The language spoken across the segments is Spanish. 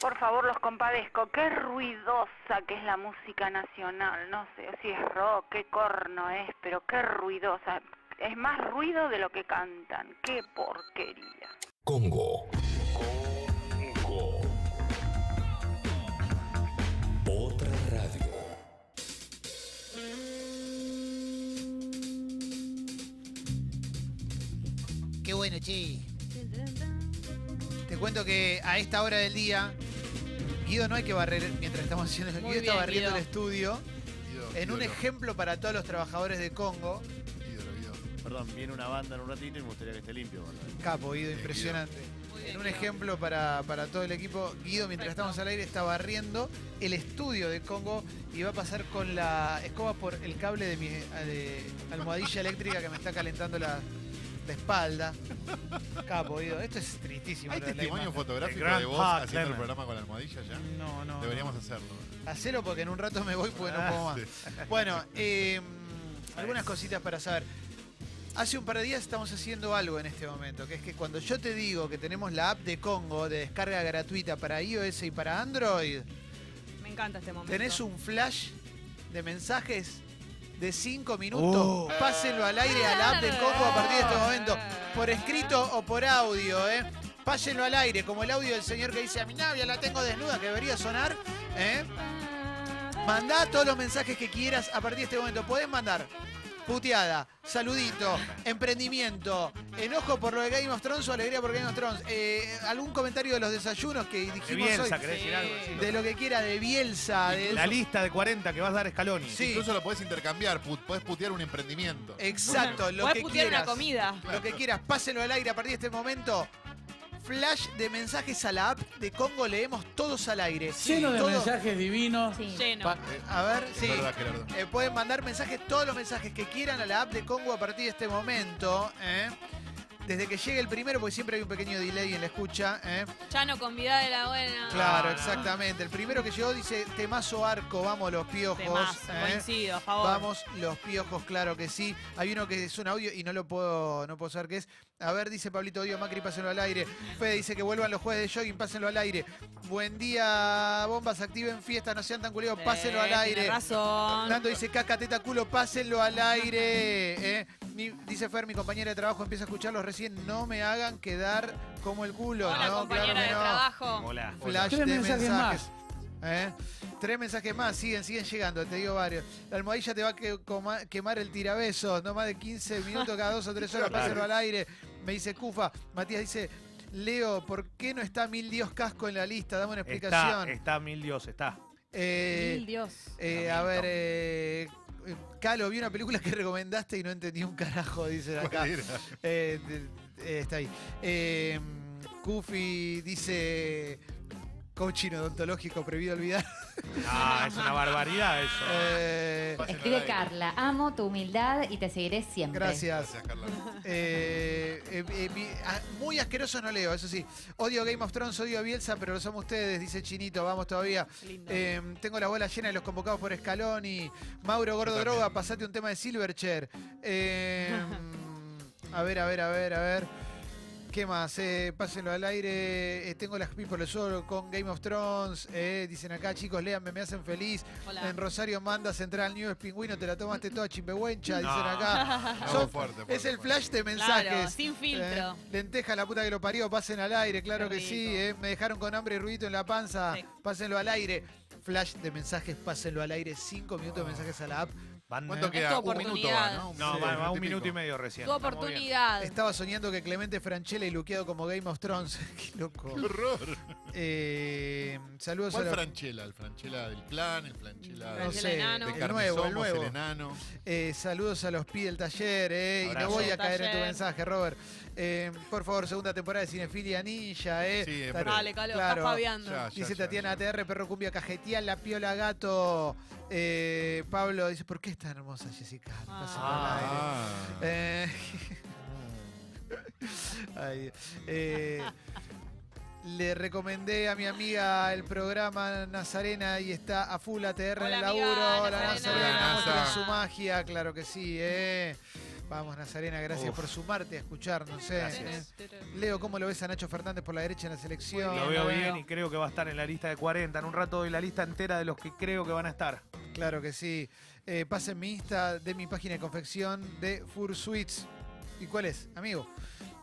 Por favor, los compadezco. Qué ruidosa que es la música nacional. No sé si es rock, qué corno es, pero qué ruidosa. Es más ruido de lo que cantan. Qué porquería. Congo. Congo. Otra radio. Qué bueno, che. Te cuento que a esta hora del día, Guido no hay que barrer mientras estamos haciendo. Guido está bien, barriendo Guido. el estudio en un ejemplo para todos los trabajadores de Congo. Perdón, viene una banda en un ratito y me gustaría que esté limpio. ¿verdad? Capo, Guido, Bien, impresionante. Bien, En un Guido. ejemplo para, para todo el equipo, Guido, mientras Perfecto. estamos al aire, está barriendo el estudio de Congo y va a pasar con la escoba por el cable de mi de almohadilla eléctrica que me está calentando la, la espalda. Capo, Guido, esto es tristísimo. ¿Hay lo de la testimonio imagen. fotográfico El de vos haciendo el programa con la almohadilla ya? No, no. Deberíamos no. hacerlo. Hacelo porque en un rato me voy porque no Ah, puedo más. sí. Bueno, eh, algunas cositas para saber. Hace un par de días estamos haciendo algo en este momento, que es que cuando yo te digo que tenemos la app de Congo de descarga gratuita para iOS y para Android, Me encanta este momento. tenés un flash de mensajes de 5 minutos. Oh. Pásenlo al aire a la app de Congo a partir de este momento, por escrito o por audio, ¿eh? Pásenlo al aire, como el audio del señor que dice a mi novia la tengo desnuda, que debería sonar, ¿eh? Mandá todos los mensajes que quieras a partir de este momento. Podés mandar puteada, saludito, emprendimiento, enojo por lo de Game of Thrones o alegría por Game of Thrones, eh, algún comentario de los desayunos que De dijimos Bielsa, hoy, ¿querés decir algo? Sí. de lo que quiera, de Bielsa, de La lista de 40 que vas a dar Scaloni. Sí. Incluso lo podés intercambiar, pu- podés putear un emprendimiento. Exacto, lo Podés que putear quieras. una comida. Lo que quieras, pásenlo al aire a partir de este momento. Flash de mensajes a la app de Congo, leemos todos al aire. Lleno de Todo- mensajes divinos. Lleno. Pa- a ver, Es sí. verdad, Gerardo. Eh, pueden mandar mensajes, todos los mensajes que quieran a la app de Congo a partir de este momento. ¿eh? Desde que llegue el primero, porque siempre hay un pequeño delay en la escucha. ¿eh? Chano con vida de la buena. Claro, no. exactamente. El primero que llegó dice temazo arco, vamos los piojos. Temazo, ¿eh? coincido, a favor. Vamos los piojos, claro que sí. Hay uno que es un audio y no lo puedo, no puedo saber qué es. A ver, dice Pablito Dio Macri, pásenlo al aire. Fede dice que vuelvan los jueves de jogging, pásenlo al aire. Buen día, bombas, activen fiesta, no sean tan culeados, pásenlo al aire. tiene razón. Nando dice caca, teta, culo, pásenlo al aire. ¿eh? Mi- dice Fer, mi compañera de trabajo empieza a escucharlos recién. No me hagan quedar como el culo. Hola, no, compañera claro que de no. trabajo. Hola. Flash Tres de mensajes mensajes. ¿Eh? Tres mensajes más, siguen, siguen llegando, te digo varios. La almohadilla te va a que- coma- quemar el tirabesos, no más de 15 minutos cada dos o tres horas, pásenlo al aire. Me dice Cufa, Matías dice, Leo, ¿por qué no está Mil Dios Casco en la lista? Dame una explicación. está mil Dios, está. Eh, Mil Dios. eh, a ver, Calo, vi una película que recomendaste y no entendí un carajo, dice acá. Eh, eh, está ahí. Eh, Kufi dice. Coaching odontológico prohibido olvidar. Ah, es una barbaridad eso. Eh, Escribe. Carla, amo tu humildad y te seguiré siempre. gracias. Gracias, Carla. Eh, eh, eh, mi- ah, muy asqueroso no leo, eso sí. Odio Game of Thrones, odio a Bielsa, pero lo somos ustedes, dice Chinito. Vamos todavía. Lindo. Eh, tengo la bola llena de los convocados por Scaloni. Mauro Gordo Yo también. Droga, pasate un tema de Silverchair. Eh, a ver, a ver, a ver, a ver. ¿Qué más? Eh, pásenlo al aire. Eh, tengo las people solo con Game of Thrones. Eh, dicen acá, chicos, léanme, me hacen feliz. Hola. En Rosario manda Central News Pingüino, te la tomaste toda chimbehuencha, No. dicen acá. No, Son- fuerte, fuerte, es el flash de mensajes. Claro, sin filtro. Eh, lenteja, la puta que lo parió, pasen al aire, claro que sí. eh. Me dejaron con hambre y ruidito en la panza, Sí. pásenlo al aire. Flash de mensajes, pásenlo al aire. Cinco minutos de mensajes a la app. Van- ¿Cuánto Eh, queda? Un minuto va, ¿no? No, Sí, va, va un y minuto y medio recién. Tu Estamos bien. oportunidad. Estaba soñando que Clemente Franchella y luqueado como Game of Thrones. Qué loco. ¡Qué horror! Eh, saludos ¿Cuál a la- Franchella? ¿El Franchella del plan? ¿El Franchella No de, sé, enano. de el Carne nuevo, el Somos, nuevo. el enano? Eh, saludos a los pi del taller, eh, y no Abrazo. voy a caer en tu Taller. mensaje, Robert. Eh, por favor, segunda temporada de Cinefilia Ninja, eh. Sí. Dale, Calo, Claro. estás fabiando. Ya, ya, Dice ya, Tatiana ya. ATR, perro cumbia cajetía, la piola gato. Eh, Pablo dice, ¿por qué es tan hermosa Jessica? Ah. Al aire. Ah. Eh, ay, eh, le recomendé a mi amiga el programa Nazarena y está a full ATR en Hola, el amiga laburo. Hola Nazarena. Nazarena, su magia, claro que sí. eh. Vamos, Nazarena, gracias Uf. por sumarte a escucharnos. eh. Gracias. Leo, ¿cómo lo ves a Nacho Fernández por la derecha en la selección? Lo veo bien y creo que va a estar en la lista de 40. En un rato doy la lista entera de los que creo que van a estar. Claro que sí. Eh, pasen mi Insta de mi página de confección de Fursuits. ¿Y cuál es, amigo?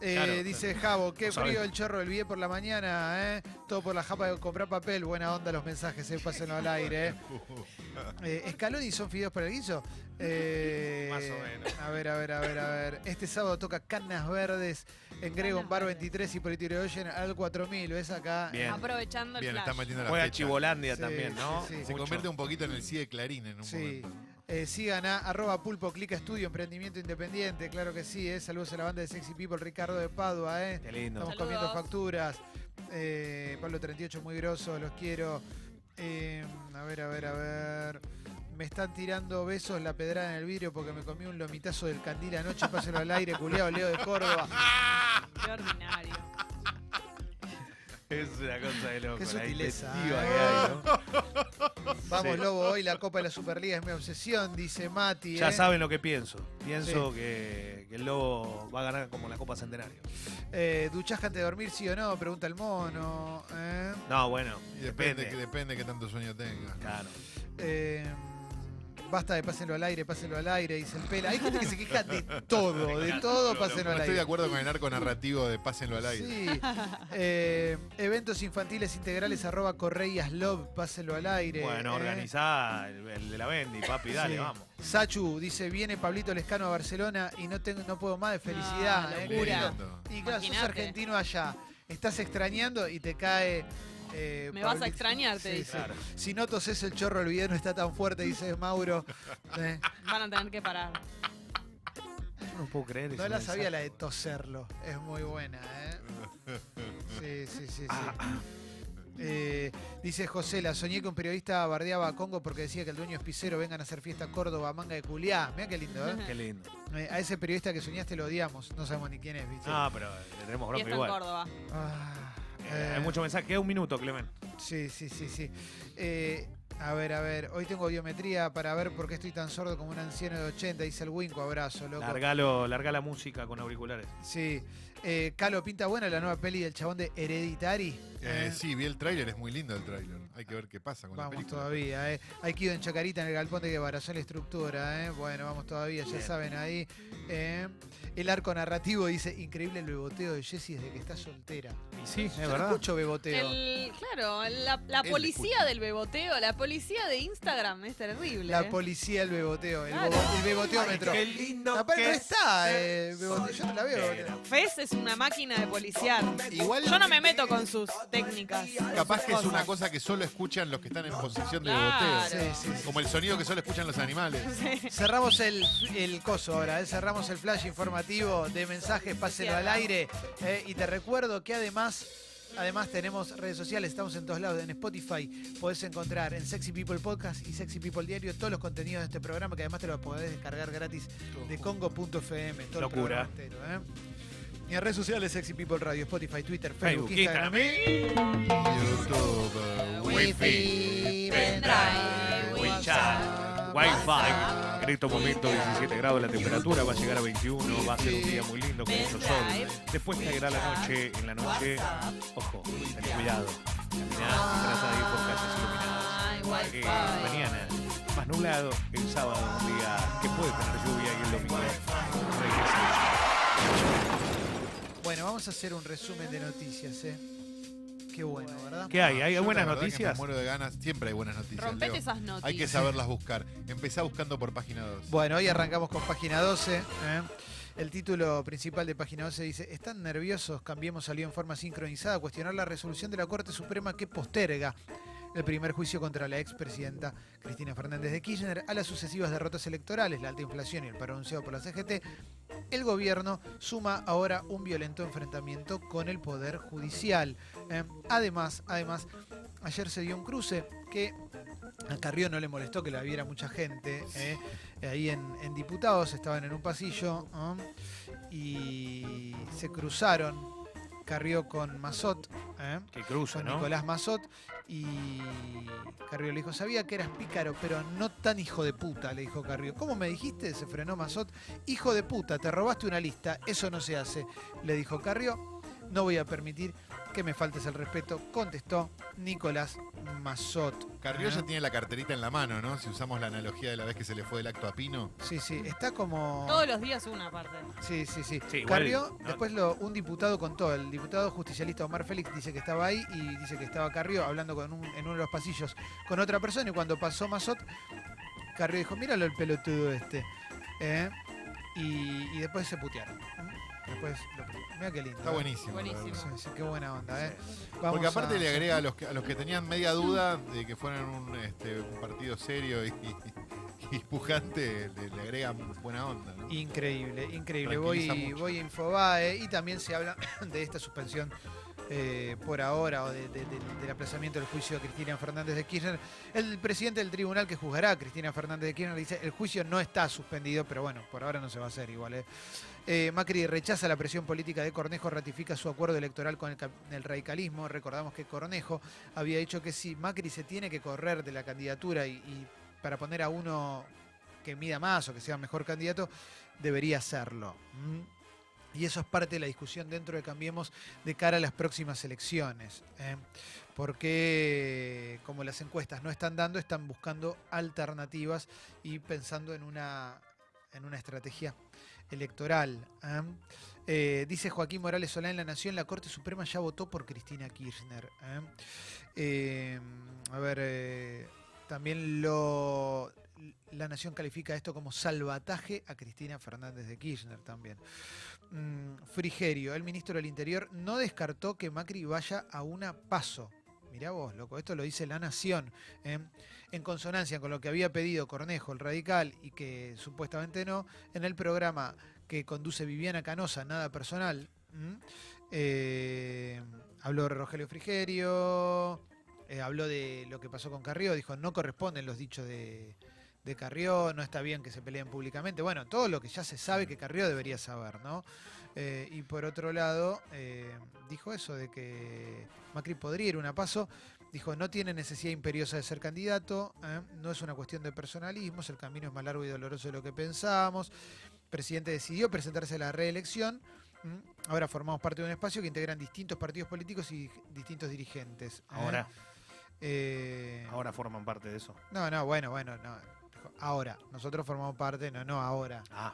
Eh, Claro, dice Javo, qué frío el chorro del billete por la mañana, ¿eh? Todo por la japa de comprar papel. Buena onda los mensajes, eh, pásenlo al aire, ¿eh? Eh, ¿Scaloni son fideos para el guiso? Eh, Más o menos. A ver, a ver, a ver, a ver. Este sábado toca Canas Verdes en Grego en Canas Bar Verdes. 23 y por Itireoyen al 4000. ¿Ves acá? Bien. Aprovechando el Bien, flash. están metiendo la Juega fecha. Chivolandia Sí, también, ¿no? sí, sí. Se Mucho. convierte un poquito en el CIE de Clarín en un Sí. momento. Eh, sigan a arroba pulpo, clica estudio, emprendimiento independiente, claro que sí, eh. saludos a la banda de Sexy People, Ricardo de Padua, eh. Qué lindo. estamos Saludos. comiendo facturas, Eh, Pablo 38, muy grosso, los quiero. Eh, a ver, a ver, a ver. Me están tirando besos la pedrada en el vidrio porque me comí un lomitazo del candil anoche, páselo al aire, culiado, Leo de Córdoba. Qué ordinario. Es una cosa de loco. Qué la sutileza, inventiva ¿eh? que hay, ¿no? Vamos, Sí. Lobo, hoy la Copa de la Superliga es mi obsesión, dice Mati. Ya eh. saben lo que pienso. Pienso que, que el Lobo va a ganar como la Copa Centenario. Eh, ¿Duchás antes de dormir, sí o no? Pregunta el mono. eh. No, bueno, Y depende, depende. que depende que tanto sueño tenga. Claro. Eh, basta de pásenlo al aire, pásenlo al aire, dice el Pela. Hay gente que se queja de todo, de todo, pásenlo al estoy de aire. acuerdo con el arco narrativo de pásenlo al aire. Sí. Eh, eventos infantiles integrales arroba correias love, pásenlo al aire. Bueno, eh. organizá el, el de la Bendy, papi, dale, Sí. vamos. Sachu dice, viene Pablito Lescano a Barcelona y no tengo, no puedo más de felicidad. No, eh, locura. lindo. Y claro, sos argentino allá. Estás extrañando y te cae. Eh, Me vas a extrañar, te Sí, dice. Claro. Si no toses el chorro, el video no está tan fuerte, dice Mauro. Eh, Van a tener que parar. No puedo creer no la sabía la de toserlo. Es muy buena, ¿eh? Sí, sí, sí, sí. Ah, Eh, dice José, la soñé que un periodista bardeaba a Congo porque decía que el dueño es pisero, vengan a hacer fiesta a Córdoba, manga de culiá. Mira qué lindo, ¿eh? Qué lindo. Eh, A ese periodista que soñaste lo odiamos, no sabemos ni quién es, ¿viste? Ah, pero le tenemos en igual. Córdoba. Ah, mucho mensaje. Queda un minuto, Clemen. Sí, sí, sí, sí. Eh, a ver, a ver, hoy tengo biometría para ver por qué estoy tan sordo como un anciano de 80, dice el Winco, abrazo, loco. Largalo, larga la música con auriculares. Sí. Eh, Calo, pinta buena la nueva peli del chabón de Hereditary. Eh, Eh, sí, vi el tráiler, es muy lindo el tráiler. Hay que ver qué pasa con la Vamos película. todavía, ¿eh? Hay que ir en Chacarita en el galpón de Guevara, son la estructura, ¿eh? Bueno, vamos todavía, ya Bien. saben ahí. eh. El arco narrativo dice, increíble el beboteo de Jessie desde que está soltera. Y sí, es Yo verdad. escucho beboteo. El, claro, la, la Él policía escucha. del beboteo, la policía de Instagram es terrible. La ¿eh? policía, el beboteo, el, Claro. bobo- el beboteómetro. Qué lindo que no es está, eh, beboteo, yo no la veo. Fez es una máquina de policiar. Igual, Yo no me meto con sus técnicas. con capaz sus que es una cosas. cosa que solo escuchan los que están en posición de Claro. beboteo. Sí, sí, sí. Como el sonido que solo escuchan los animales. Cerramos el, el coso ahora, ¿eh? cerramos el flash informativo de mensajes, pásenlo al aire. ¿eh? Y te recuerdo que además, además tenemos redes sociales, estamos en todos lados, en Spotify podés encontrar en Sexy People Podcast y Sexy People Diario todos los contenidos de este programa que además te los podés descargar gratis de congo.fm. Todo el Locura. programa entero, ¿eh? Y en redes sociales Sexy People Radio, Spotify, Twitter, Facebook, Instagram. YouTube, Wi-Fi, pendrive, WeChat, Wi-Fi. En estos momentos 17 grados la temperatura, va a llegar a 21, va a ser un día muy lindo con mucho sol. Después caerá la noche, en la noche, ojo, ten cuidado. Caminá, trata de ir por calles iluminadas. Mañana, más nublado, el sábado un día que puede tener lluvia y el domingo regresa. Bueno, vamos a hacer un resumen de noticias, ¿eh? Qué bueno, ¿verdad? ¿Qué hay? ¿Hay Yo la buenas que noticias? Me muero de ganas. Siempre hay buenas noticias. Rompete Leo. esas noticias. Hay que saberlas buscar. Empezá buscando por página 2. Bueno, hoy arrancamos con página 12. ¿eh? El título principal de página 12 dice, ¿están nerviosos? Cambiemos salió en forma sincronizada a cuestionar la resolución de la Corte Suprema que posterga el primer juicio contra la expresidenta Cristina Fernández de Kirchner a las sucesivas derrotas electorales, la alta inflación y el paro anunciado por la CGT. El gobierno suma ahora un violento enfrentamiento con el Poder Judicial. ¿eh? Además, además, ayer se dio un cruce que a Carrió no le molestó que la viera mucha gente. ¿eh? Ahí en, diputados estaban en un pasillo y se cruzaron Carrió con Mazot, ¿eh? Que cruza, con ¿no? Nicolás Mazot, y Carrió le dijo, sabía que eras pícaro, pero no tan hijo de puta, le dijo Carrió. ¿Cómo me dijiste? Se frenó Mazot. Hijo de puta, te robaste una lista, eso no se hace, le dijo Carrió. No voy a permitir que me faltes el respeto, contestó Nicolás Mazot. Carrió ¿eh? ya tiene la carterita en la mano, ¿no? Si usamos la analogía de la vez que se le fue el acto a Pino. Sí, sí, está como... Todos los días una parte. Sí, sí, sí. Sí, igual, Carrió, ¿no? después lo, un diputado contó, el diputado justicialista Omar Félix dice que estaba ahí y dice que estaba Carrió hablando con un- en uno de los pasillos con otra persona y cuando pasó Mazot, Carrió dijo, míralo el pelotudo este. ¿eh? Y, y después se putearon. Después, lo mira qué lindo. Está ¿eh? buenísimo. Sí, sí, qué buena onda, ¿eh? Vamos Porque aparte a- le agrega a los que, a los que tenían media duda de que fueran un, este, un partido serio y, y- y pujante, le, le agrega buena onda. ¿no? Increíble, increíble. Voy, mucho. voy a Infobae y también se habla de esta suspensión eh, por ahora o de- de- de- del aplazamiento del juicio a Cristina Fernández de Kirchner. El presidente del tribunal que juzgará a Cristina Fernández de Kirchner dice el juicio no está suspendido, pero bueno, por ahora no se va a hacer igual. ¿eh? Eh, Macri rechaza la presión política de Cornejo, ratifica su acuerdo electoral con el, radicalismo. Recordamos que Cornejo había dicho que si Macri se tiene que correr de la candidatura y, para poner a uno que mida más o que sea mejor candidato, debería hacerlo. ¿m? Y eso es parte de la discusión dentro de Cambiemos de cara a las próximas elecciones. ¿eh? Porque como las encuestas no están dando, están buscando alternativas y pensando en una, en una estrategia electoral. ¿eh? Eh, dice Joaquín Morales Solá en La Nación, la Corte Suprema ya votó por Cristina Kirchner. a ver, también lo... La Nación califica esto como salvataje a Cristina Fernández de Kirchner también. Mm, Frigerio, el ministro del Interior, no descartó que Macri vaya a una paso. Mirá vos, loco, esto lo dice La Nación. ¿eh? En consonancia con lo que había pedido Cornejo, el radical, y que supuestamente no, en el programa que conduce Viviana Canosa, Nada Personal, eh, habló Rogelio Frigerio, eh, habló de lo que pasó con Carrió, dijo, no corresponden los dichos de, de Carrió, no está bien que se peleen públicamente. Bueno, todo lo que ya se sabe que Carrió debería saber, ¿no? Eh, y por otro lado, eh, dijo eso de que Macri podría ir una paso. Dijo, no tiene necesidad imperiosa de ser candidato, ¿eh? no es una cuestión de personalismos, el camino es más largo y doloroso de lo que pensábamos. El presidente decidió presentarse a la reelección. Ahora formamos parte de un espacio que integran distintos partidos políticos y distintos dirigentes. Ahora, Eh, ahora forman parte de eso. no, no, bueno, bueno, no. Ahora, nosotros formamos parte, no, no ahora. Ah.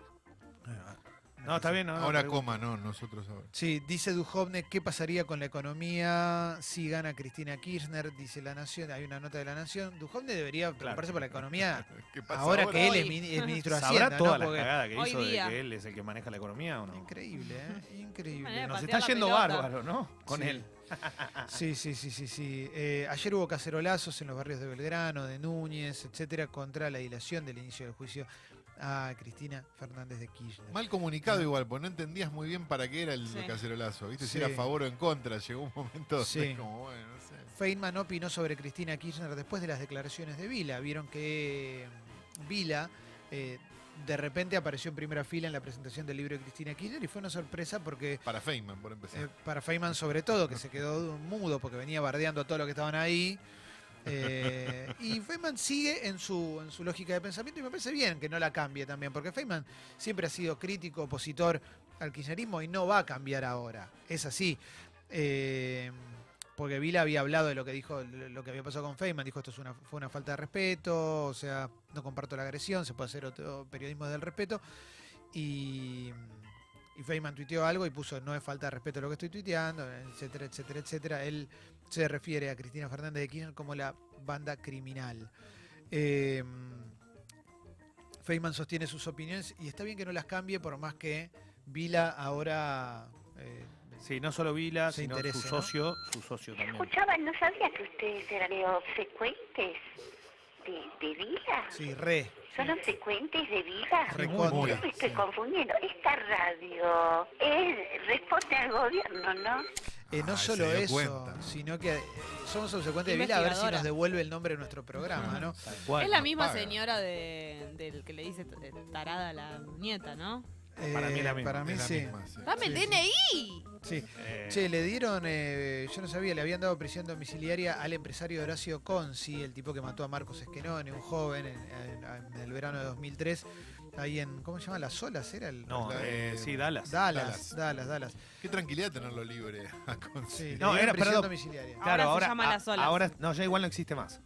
No, está bien, no. no, Ahora coma, no, nosotros ahora. Sí, dice Duhovne, ¿qué pasaría con la economía si gana Cristina Kirchner? Dice La Nación, hay una nota de La Nación. Duhovne debería preocuparse por la economía ¿Qué pasa ahora, que él Hoy. es, mini- es ministro de ¿Sabrá Hacienda. toda ¿no? la cagada que Hoy hizo día. de que él es el que maneja la economía o no? Increíble, ¿eh? Increíble. Nos está yendo pelota. bárbaro, ¿no? Con Sí. él. Sí, sí, sí, sí, sí. Eh, ayer hubo cacerolazos en los barrios de Belgrano, de Núñez, etcétera, contra la dilación del inicio del juicio a Cristina Fernández de Kirchner. Mal comunicado igual, porque no entendías muy bien para qué era el Sí. cacerolazo, ¿viste? Sí. Si era a favor o en contra, llegó un momento Sí. como, bueno, no sé. Feynman opinó sobre Cristina Kirchner después de las declaraciones de Vila. Vieron que mm, Vila eh, de repente apareció en primera fila en la presentación del libro de Cristina Kirchner y fue una sorpresa porque Para Feynman, por empezar. eh, para Feynman sobre todo, que se quedó mudo porque venía bardeando a todos los que estaban ahí. eh, y Feynman sigue en su, en su lógica de pensamiento y me parece bien que no la cambie también, porque Feynman siempre ha sido crítico, opositor al kirchnerismo y no va a cambiar ahora. Es así. Eh, porque Vila había hablado de lo que dijo, lo que había pasado con Feynman, dijo esto es una, fue una falta de respeto, o sea, no comparto la agresión, se puede hacer otro periodismo del respeto. Y, Feynman tuiteó algo y puso no es falta de respeto lo que estoy tuiteando, etcétera, etcétera, etcétera. Él se refiere a Cristina Fernández de Kirchner como la banda criminal. Eh, Feynman sostiene sus opiniones y está bien que no las cambie por más que Vila ahora... eh, Sí, no solo Vila, Se sino interese, su ¿no? socio, su socio también. Escuchaba, no sabía que ustedes eran los secuentes de, de Vila. sí, re. ¿Son los secuentes de Vila? Recontra, Yo me estoy sí. confundiendo. Esta radio es, responde al gobierno, ¿no? Eh, no Ay, solo eso, cuenta. sino que eh, somos subsecuentes de Vila a ver si nos devuelve el nombre de nuestro programa, ¿no? Es la misma paga. señora de, del que le dice tarada a la nieta, ¿no? Para mí la misma, Para mí la sí. misma, sí. ¡Dame el Sí. DNI! sí. Eh, Che, le dieron, eh, yo no sabía, le habían dado prisión domiciliaria al empresario Horacio Conci, el tipo que mató a Marcos Esquenone, un joven, en, en- en el verano de 2003, ahí en, ¿cómo se llama? Las Olas, ¿era el? no, La- eh, sí, Dallas. Dallas, Dallas. Dallas, Dallas. Qué tranquilidad tenerlo libre. a Conci. Sí, No, era- prisión perdón. domiciliaria. Ahora se llama a- Las Olas. Ahora, no, ya igual no existe más.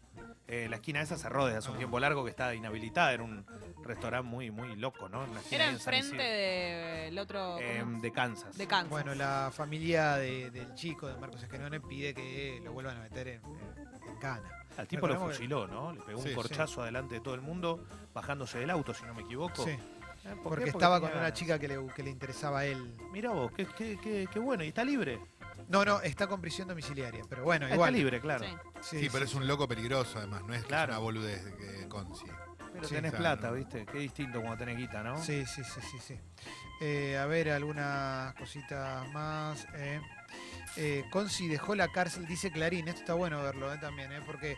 Eh, la esquina esa cerró desde hace un tiempo largo que está inhabilitada. Era un restaurante muy, muy loco, ¿no? En la esquina Era ahí en San enfrente Isidro. del otro. Eh, ¿cómo? de Kansas. de Kansas. Bueno, la familia de- del chico, de Marcos Esquenone, pide que lo vuelvan a meter en, en- en cana. Al tipo lo Recordemos que- fusiló, ¿no? Le pegó Sí, un sí. corchazo adelante de todo el mundo, bajándose del auto, si no me equivoco. Sí, Eh, ¿por porque estaba tenía con una ganas. chica que le, que le interesaba a él. Mirá vos, qué, qué, qué, qué bueno. ¿Y está libre? No, no, está con prisión domiciliaria, pero bueno, Ah, igual. Está libre, claro. Sí. Sí, pero es un loco peligroso además, no es que Claro. es una boludez de que Conci. Pero Sí, tenés plata, ¿viste? Qué distinto cuando tenés guita, ¿no? Sí, sí, sí, sí, sí. Eh, a ver, algunas cositas más. Eh. Eh, Conci dejó la cárcel, dice Clarín, esto está bueno verlo eh, también, porque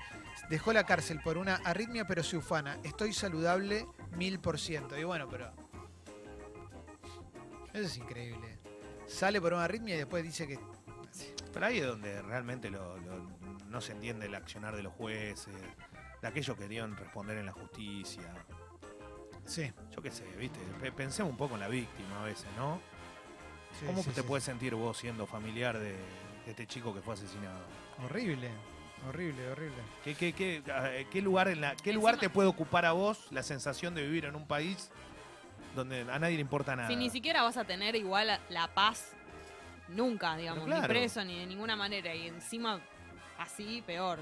dejó la cárcel por una arritmia pero se ufana. Estoy saludable mil por ciento. Y bueno, pero... Eso es increíble. Sale por una arritmia y después dice que... Pero ahí es donde realmente lo- lo- no se entiende el accionar de los jueces, de aquellos que querían responder en la justicia. Sí. Yo qué sé, ¿viste? Pe- Pensemos un poco en la víctima a veces, ¿no? sí, ¿Cómo sí, te sí. puedes sentir vos siendo familiar de, de este chico que fue asesinado? Horrible, horrible, horrible. ¿Qué, qué, qué, qué lugar, en la, qué lugar te puede ocupar a vos la sensación de vivir en un país donde a nadie le importa nada? Si ni siquiera vas a tener igual la- paz nunca, digamos, claro. ni preso ni de ninguna manera. Y encima así, peor.